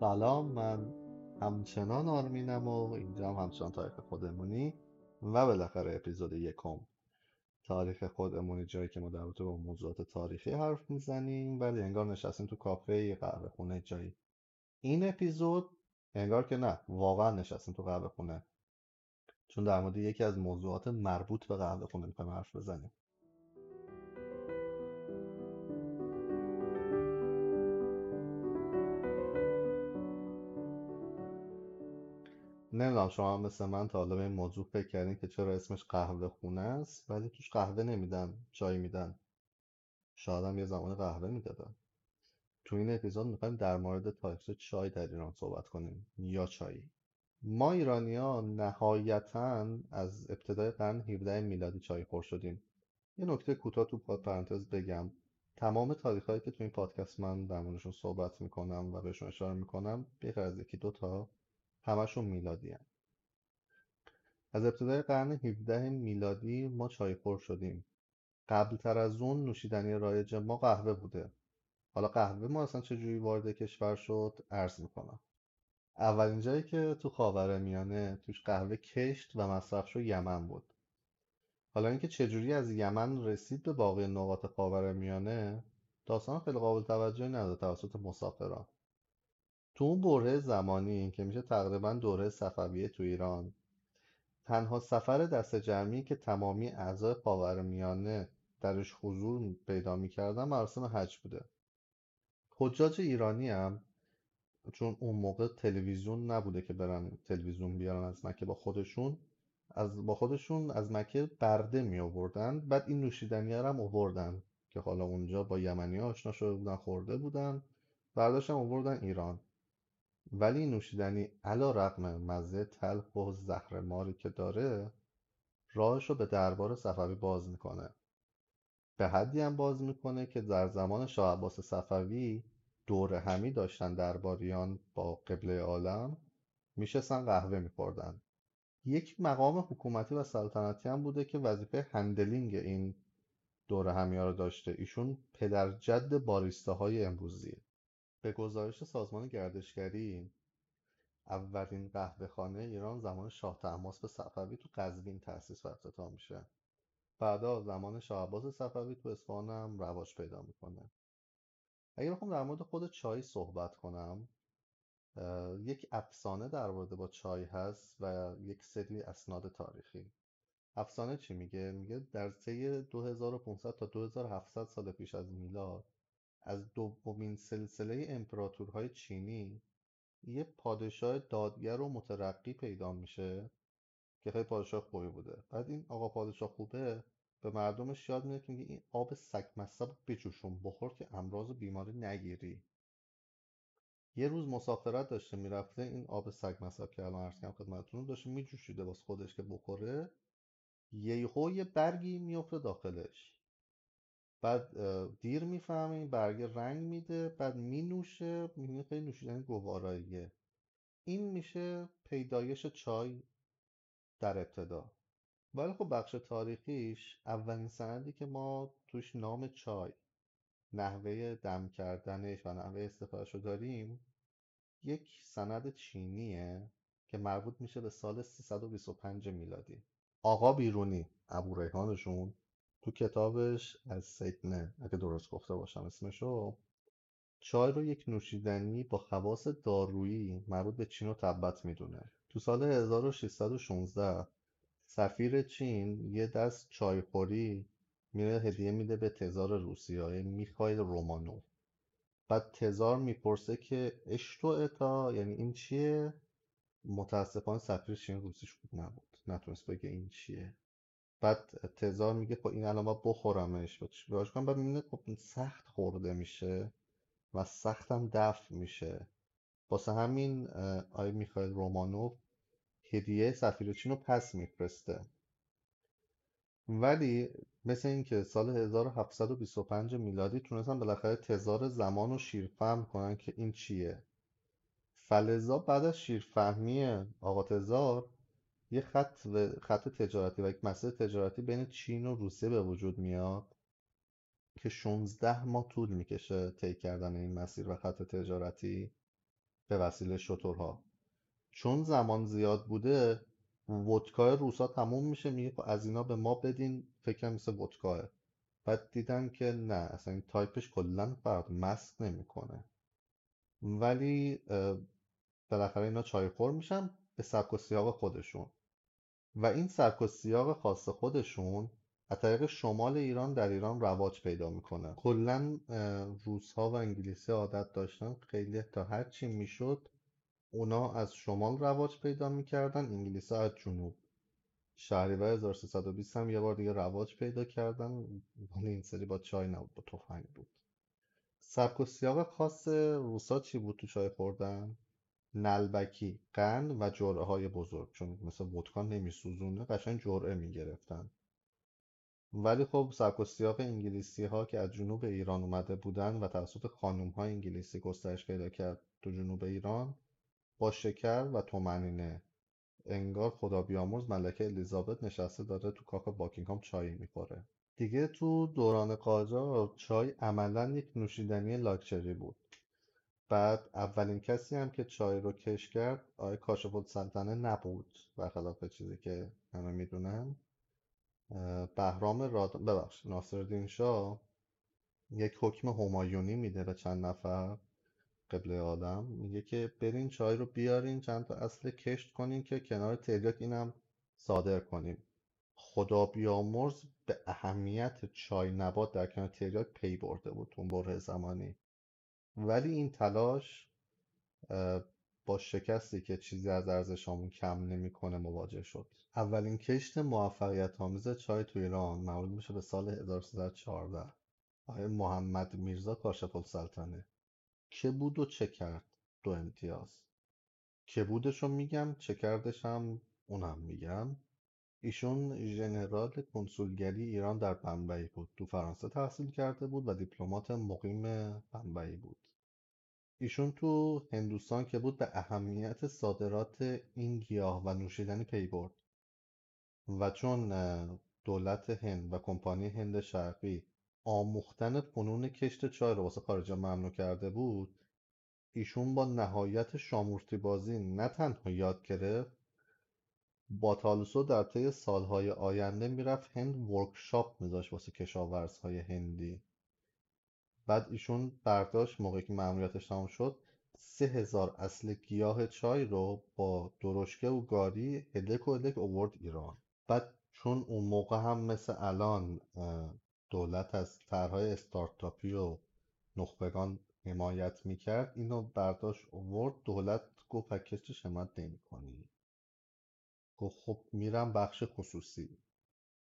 سلام من همچنان آرمینم و اینجا هم همچنان تاریخ خودمونی و بالاخره اپیزود یکم تاریخ خودمونی جایی که ما در با موضوعات تاریخی حرف می‌زنیم. ولی انگار نشستیم تو کافه قهوه خونه جایی. این اپیزود انگار که نه واقعا نشستیم تو قهوه خونه. چون در مورد یکی از موضوعات مربوط به قهوه خونه می‌خوایم حرف بزنیم. نمی‌دونم شما هم مثل من تا حالا به این موضوع فکر کردین که چرا اسمش قهوه خونه است ولی توش قهوه نمیدن چای میدن. شاید هم یه زمان قهوه می‌دادن. تو این اپیزود می‌خوایم در مورد تاریخ چای در ایران صحبت کنیم یا چایی. ما ایرانی ها نهایتا از ابتدای قرن 17 میلادی چای خور شدیم. یه نکته کوتاه تو پرانتز بگم. تمام تاریخ هایی که تو این پادکست من در موردشون صحبت می‌کنم و بهشون اشاره می‌کنم بغیر از یکی دو تا همشون میلادی هن. از ابتدای قرن 17 میلادی ما چای خور شدیم. قبل تر از اون نوشیدنی رایج ما قهوه بوده. حالا قهوه ما اصلا چجوری وارد کشور شد عرض می‌کنم. اولین جایی که تو خاور میانه توش قهوه کشت و مصرف شد یمن بود. حالا اینکه چجوری از یمن رسید به باقی نقاط خاور میانه داستان خیلی قابل توجهی نداره توسط مسافران. تو اون بره زمانی که میشه تقریبا دوره صفویه تو ایران تنها سفر دست جمعی که تمامی اعضای خاورمیانه درش حضور پیدا می‌کردن مراسم حج بوده. حجاج ایرانی هم چون اون موقع تلویزیون نبوده که برن تلویزیون بیارن از مکه با خودشون از با خودشون از مکه برده می آوردن بعد این نوشیدنی هم آوردن که حالا اونجا با یمنی آشنا شده بودن خورده بودن برداشتن آوردن ایران. ولی نوشیدنی علا رقم مزه تلخ و زهر ماری که داره راهش رو به دربار صفوی باز می‌کنه. به حدی هم باز می‌کنه که در زمان شاه عباس صفوی دور همی داشتن درباریان با قبله عالم میشستن قهوه میخوردن. یک مقام حکومتی و سلطنتی هم بوده که وظیفه هندلینگ این دور همی ها رو داشته. ایشون پدر جد باریستاهای امروزیه. به گزارش سازمان گردشگری اولین قهوهخانه ایران زمان شاه طهماسب صفوی تو قزوین تأسیس و افتتاح میشه. بعدا زمان شاه عباس صفوی تو اصفهان هم رواج پیدا می‌کنه. اگه بخوام در مورد خود چای صحبت کنم یک افسانه در مورد با چای هست و یک سری اسناد تاریخی. افسانه چی میگه؟ میگه در طی 2500 تا 2700 سال پیش از میلاد از دومین سلسله امپراتورهای چینی یه پادشاه دادگر و مترقی پیدا میشه که خیلی پادشاه خوبی بوده. بعد این آقا پادشاه خوبه به مردمش یاد میده که میگه این آب سگ مصب بجوشون بخور که امراض و بیماری نگیری. یه روز مسافرت داشته می‌رفته این آب سگ مصب که الان عرض کردم خدمتتون داشته میجوشیده واسه خودش که بخوره. یهو یه برگی میفته داخلش. بعد دیر می‌فهمه این برگه رنگ میده بعد مینوشه می‌بینه خیلی نوشیدن گواراییه. این میشه پیدایش چای در ابتدا. ولی خب بخش تاریخیش اولین سندی که ما توش نام چای نحوه دم کردنش و نحوه استفادهش رو داریم یک سند چینیه که مربوط میشه به سال 325 میلادی. آقا بیرونی ابو ریحانشون تو کتابش از سیدنه اگه درست گفته باشم اسمشو چای رو یک نوشیدنی با خواص دارویی مربوط به چین و تبت می‌دونه. تو سال 1616 سفیر چین یه دست چایخوری میره هدیه میده به تزار روسیه های میخایل رومانوف بعد تزار می‌پرسه که اشتو اتا؟ یعنی این چیه؟ متاسفانه سفیر چین روسیش خوب نبود. نتونست بگه این چیه. بعد تزار میگه خب این الان باید بخورمش. باش کنم بعد می‌بینه خب سخت خورده میشه و سختم دفع میشه. واسه همین آی میخایل رومانوف هدیه سفیر چین رو پس میفرسته. ولی مثل اینکه سال 1725 میلادی تونستن بالاخره تزار زمان رو شیرفهم کنن که این چیه. فلزا بعد از شیرفهمی آقا تزار یه خط خط تجارتی و یک مسیر تجارتی بین چین و روسیه به وجود میاد که 16 ماه طول می‌کشه طی کردن این مسیر و خط تجارتی به وسیله شترها. چون زمان زیاد بوده ودکای روسا تموم میشه میگه خب از اینا به ما بدین فکر مثل ودکاه بعد دیدن که نه اصلا این تایپش کلا فرق مست نمی‌کنه. ولی بالاخره اینا چای خور میشن. به سبک و سیاق خودشون. و این سبک و سیاق خاص خودشون از طریق شمال ایران در ایران رواج پیدا می‌کنه. کلا روسها و انگلیسی عادت داشتن خیلی تا هر چی می‌شد اونا از شمال رواج پیدا می‌کردن انگلیسی از جنوب. شهریور 1320 هم یه بار دیگه رواج پیدا کردن. ولی این سری با چای نبود با تفنگ بود. سبک و سیاق خاص روسا چی بود تو چای خوردن؟ نلبکی قند و جرعه های بزرگ چون مثل ودکا نمیسوزونه قشنگ جرعه می‌گرفتن. ولی خب سبک و سیاق انگلیسی ها که از جنوب ایران اومده بودن و توسط خانوم های انگلیسی گسترش پیدا کرد تو جنوب ایران با شکر و تومنینه انگار خدا بیامرز ملکه الیزابت نشسته داره تو کاخ باکینگهام چای می‌خوره. دیگه تو دوران قاجار چای عملا یک نوشیدنی لاکچری بود. بعد اولین کسی هم که چای رو کش کرد آقای کاشف السلطنه نبود برخلاف چیزی که همه می‌دونن. بهرام راد ببخش ناصرالدین شاه یک حکم همایونی میده به چند نفر قبله آدم. میگه که برین چای رو بیارین چند تا اصل کشت کنین که کنار تریاک اینم صادر کنیم. خدا بیامرز به اهمیت چای نبات در کنار تریاک پی برده بود اون بره زمانی. ولی این تلاش با شکستی که چیزی از ارزشامون کم نمی‌کنه مواجه شد. اولین کشت موفقیت آمیز چای تو ایران مربوط میشه به سال 1314 آقای محمد میرزا کاشف السلطنه. که بود و چه کرد؟ دو امتیاز. که بودش رو میگم چه کردش هم اونم میگم. ایشون ژنرال کنسولگری ایران در بمبئی بود. تو فرانسه تحصیل کرده بود و دیپلمات مقیم بمبئی بود. ایشون تو هندوستان که بود به اهمیت صادرات این گیاه و نوشیدنی پی برد. و چون دولت هند و کمپانی هند شرقی آموختن فنون کشت چای رو واسه خارجی ممنوع کرده بود ایشون با نهایت شامورتی بازی نه تنها یاد گرفت با تالوسو در طی سالهای آینده می‌رفت هند ورکشاپ میذاشت واسه کشاورزهای هندی. بعد ایشون برداشت موقعی که مأموریتش تمام شد سه هزار اصل گیاه چای رو با درشکه و گاری هدک و هدک اوورد ایران. بعد چون اون موقع هم مثل الان دولت از طرحهای استارتاپی و نخبگان حمایت می‌کرد اینو برداشت اوورد دولت گفت پکیجش حمایت نمی‌کنی. گفت خب میرم بخش خصوصی.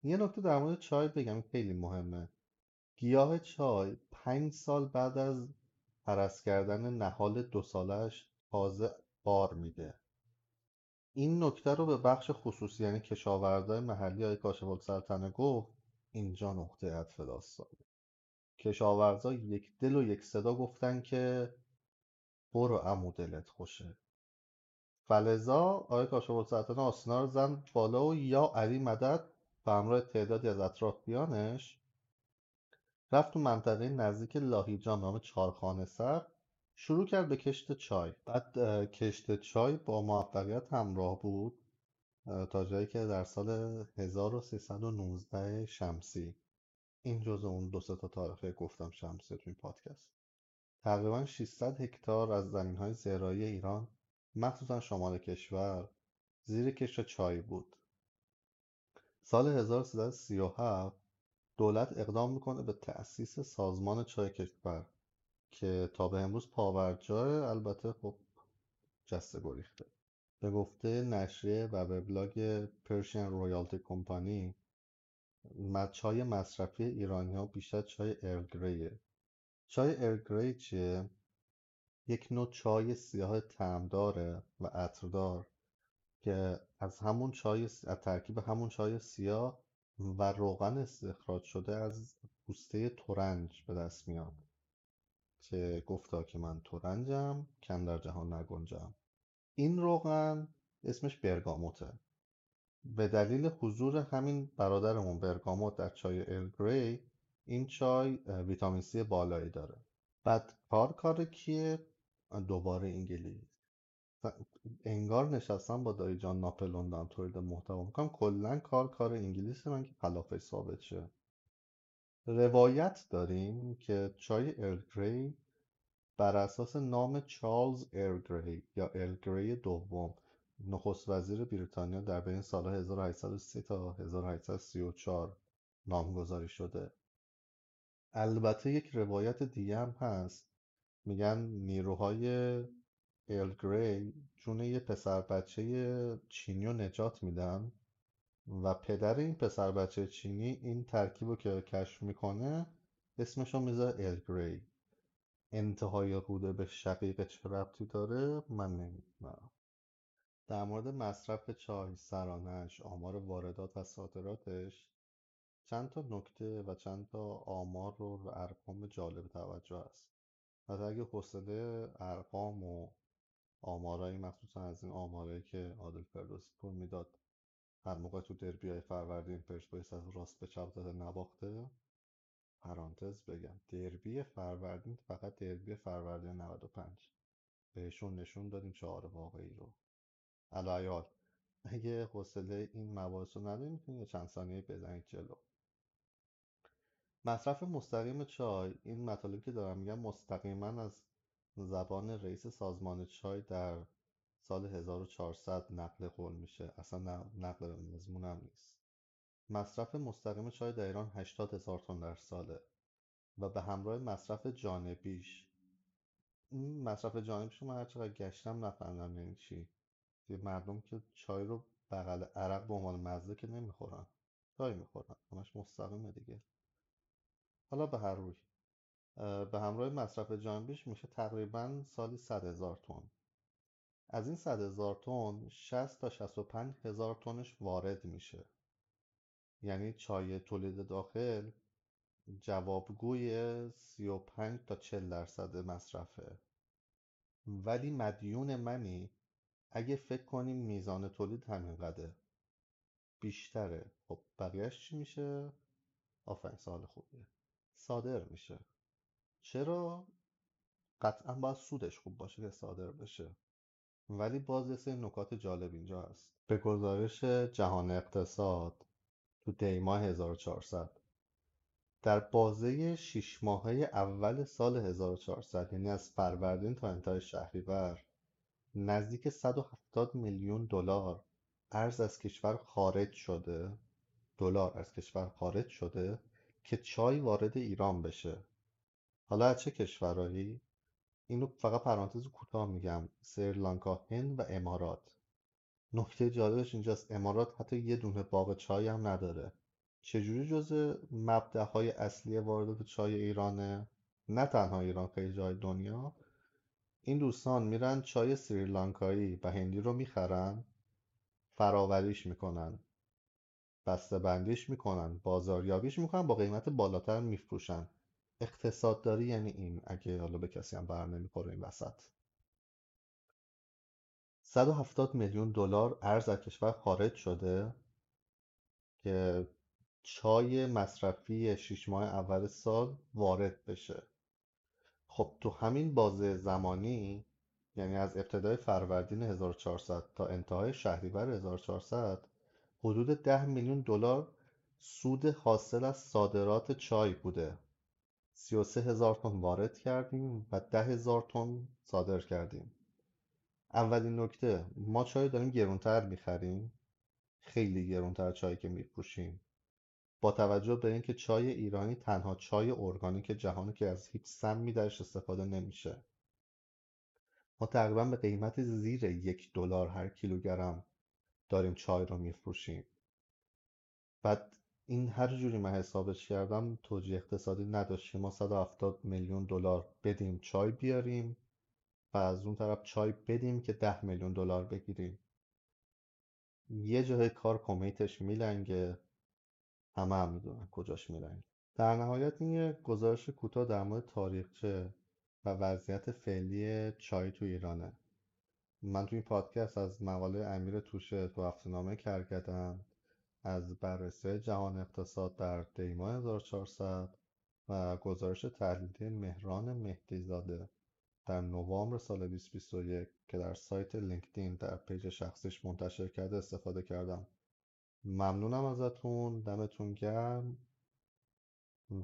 یه نکته در مورد چای بگم خیلی مهمه. گیاه چای پنج سال بعد از پرست کردن نهال دو سالش تازه بار میده. این نکته رو به بخش خصوصی یعنی کشاورزای محلی های کاشف السلطنه گفت اینجا نقطه عطف داستانه کشاورزا یک دل و یک صدا گفتن که برو عمو دلت خوشه. فلزا آقای کاشف السلطنه آسنا رو زن بالا و یا علی مدد به همراه تعدادی از اطرافیانش رفت تو منطقه نزدیک لاهیجان نام چارخانه سر. شروع کرد به کشت چای. بعد کشت چای با موفقیت همراه بود تا جایی که در سال 1319 شمسی. این جزء اون دو تا تاریخه گفتم شمسی تو این پادکست. تقریبا 600 هکتار از زمینهای زراعی ایران مخصوصا شمال کشور زیر کشت چای بود. سال 1337 دولت اقدام می‌کنه به تأسیس سازمان چای کشور که تا به امروز پاورجای البته خب جسته گریخته. به گفته نشریه و وبلاگ پرشین رویالتی کمپانی چای مصرفی ایرانی ها بیشتر چای ارگریه چای ارگری چیه؟ یک نوع چای سیاه تعمداره و عطردار که از همون چای از ترکیب همون چای سیاه و روغن استخراج شده از پوسته ترنج به دست میاد که گفتا که من ترنجم کم در جهان نگنجم. این روغن اسمش برگاموته. به دلیل حضور همین برادرمون برگاموت در چای ال این چای ویتامین سی بالایی داره. بعد کار کار کیه؟ دوباره انگلیس انگار نشستم با دایی جان ناپلون دارم تولید محتوا. می‌کنم کلا کار کار انگلیس من که خلافش ثابت شه. روایت داریم که چای ارل بر اساس نام چارلز ارل یا ارل دوم نخست وزیر بریتانیا در بین سالها 1830 تا 1834 نامگذاری شده. البته یک روایت دیگه هم هست. میگن نیروهای ارل گری جون یه پسر بچه چینی رو نجات میدن و پدر این پسر بچه چینی این ترکیب رو که کشف می‌کنه اسمش رو می‌ذاره ارل گری. انتهای روده به شقیقه چه ربطی داره؟ من نمی‌دونم. در مورد مصرف چای سرانش آمار واردات و صادراتش چند تا نکته و چند تا آمار رو ارقام جالب توجه است. و اگه حوصله ارقام و آمارایی مخصوصا از این آمارایی که عادل فردوسی پور می‌داد هر موقع تو دربی های فروردین پرسپولیس از راست به چپ زده نباخته پرانتز بگم دربی فروردین فقط دربی فروردین 95 بهشون نشون دادیم چهار واقعی رو. علایال اگه حوصله این مباحث رو نداریم می‌تونید چند ثانیه بزنید جلو. مصرف مستقیم چای این مطالبی که دارم میگم مستقیما از زبان رئیس سازمان چای در سال 1400 نقل قول میشه. اصلا نقل مضمون هم نیست. مصرف مستقیم چای در ایران 80 هزار تن در ساله و به همراه مصرف جانبیش این مصرف جانبیش من هر چقدر گشتم نفهمیدم یعنی چی. مردم که چای رو بغل عرق به عنوان مزه که نمی‌خورن. چای می‌خورن. همش مستقیمه دیگه. حالا به هر روی به همراه مصرف جانبیش میشه تقریبا سالی 100 هزار تن. از این 100 هزار تن 60 تا 65 هزار تنش وارد میشه. یعنی چای تولید داخل جوابگوی 35 تا 40 درصد مصرفه. ولی مدیون منی اگه فکر کنیم میزان تولید همینقدره. بیشتره. خب بقیهش چی میشه؟ آفرین سوال خوبیه. صادر میشه چرا؟ قطعا باید سودش خوب باشه که صادر بشه. ولی باز یه سری نکات جالب اینجا هست. به گزارش جهان اقتصاد تو دیماه 1400 در بازه شیش ماهه اول سال 1400 یعنی از فروردین تا انتهای شهریور نزدیک 170 میلیون دلار ارز از کشور خارج شده. دلار از کشور خارج شده. که چای وارد ایران بشه. حالا از چه کشورهایی؟ اینو فقط پرانتز کوتاه میگم. سریلانکا هند و امارات. نکته جالبش اینجاست امارات حتی یه دونه باغ چای هم نداره. چجوری جز مبدأهای اصلی واردات چای ایرانه؟ نه تنها ایران خیلی جای دنیا. این دوستان میرن چای سریلانکایی و هندی رو می‌خرن فراوریش می‌کنن. بسته بندیش می‌کنن بازاریابیش می‌کنن با قیمت بالاتر میفروشن. اقتصادداری یعنی این اگه حالا به کسی هم بر نمی‌خوره این وسط. 170 میلیون دلار ارز از کشور خارج شده که چای مصرفی شیش ماه اول سال وارد بشه. خب تو همین بازه زمانی یعنی از ابتدای فروردین 1400 تا انتهای شهریور 1400 حدود 10 میلیون دلار سود حاصل از صادرات چای بوده. 33 هزار تن وارد کردیم و 10 هزار تن صادر کردیم. اولین نکته ما چای داریم گرونتر می‌خریم؟ خیلی گرونتر چایی که میفروشیم. با توجه به اینکه چای ایرانی تنها چای ارگانیک جهانی که از هیچ سمی درش استفاده نمیشه. ما تقریبا به قیمت زیر یک دلار هر کیلوگرم داریم چای رو میفروشیم. بعد این هر جوری من حسابش کردم توجیه اقتصادی نداشت که ما 170 میلیون دلار بدیم چای بیاریم و از اون طرف چای بدیم که 10 میلیون دلار بگیریم. یه جای کار کمیتش میلنگه. همه هم می‌دونن کجاش میلنگه. در نهایت این یه گزارش کوتاه در مورد تاریخچه و وضعیت فعلی چای تو ایرانه. من تو این پادکست از مقاله امیر توشه تو هفته‌نامه کرگدن از بررسی جهان اقتصاد در دی ماه 1400 و گزارش تحلیلی مهران مهدیزاده در نوامبر سال 2021 که در سایت LinkedIn در page شخصیش منتشر کرده استفاده کردم. ممنونم ازتون دمتون گرم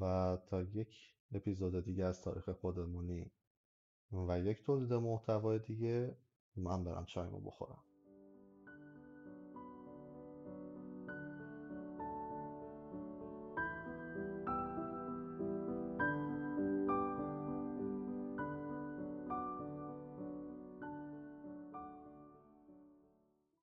و تا یک اپیزود دیگه از تاریخ خودمونی و یک تولید محتوای دیگه من برم چایمو بخورم.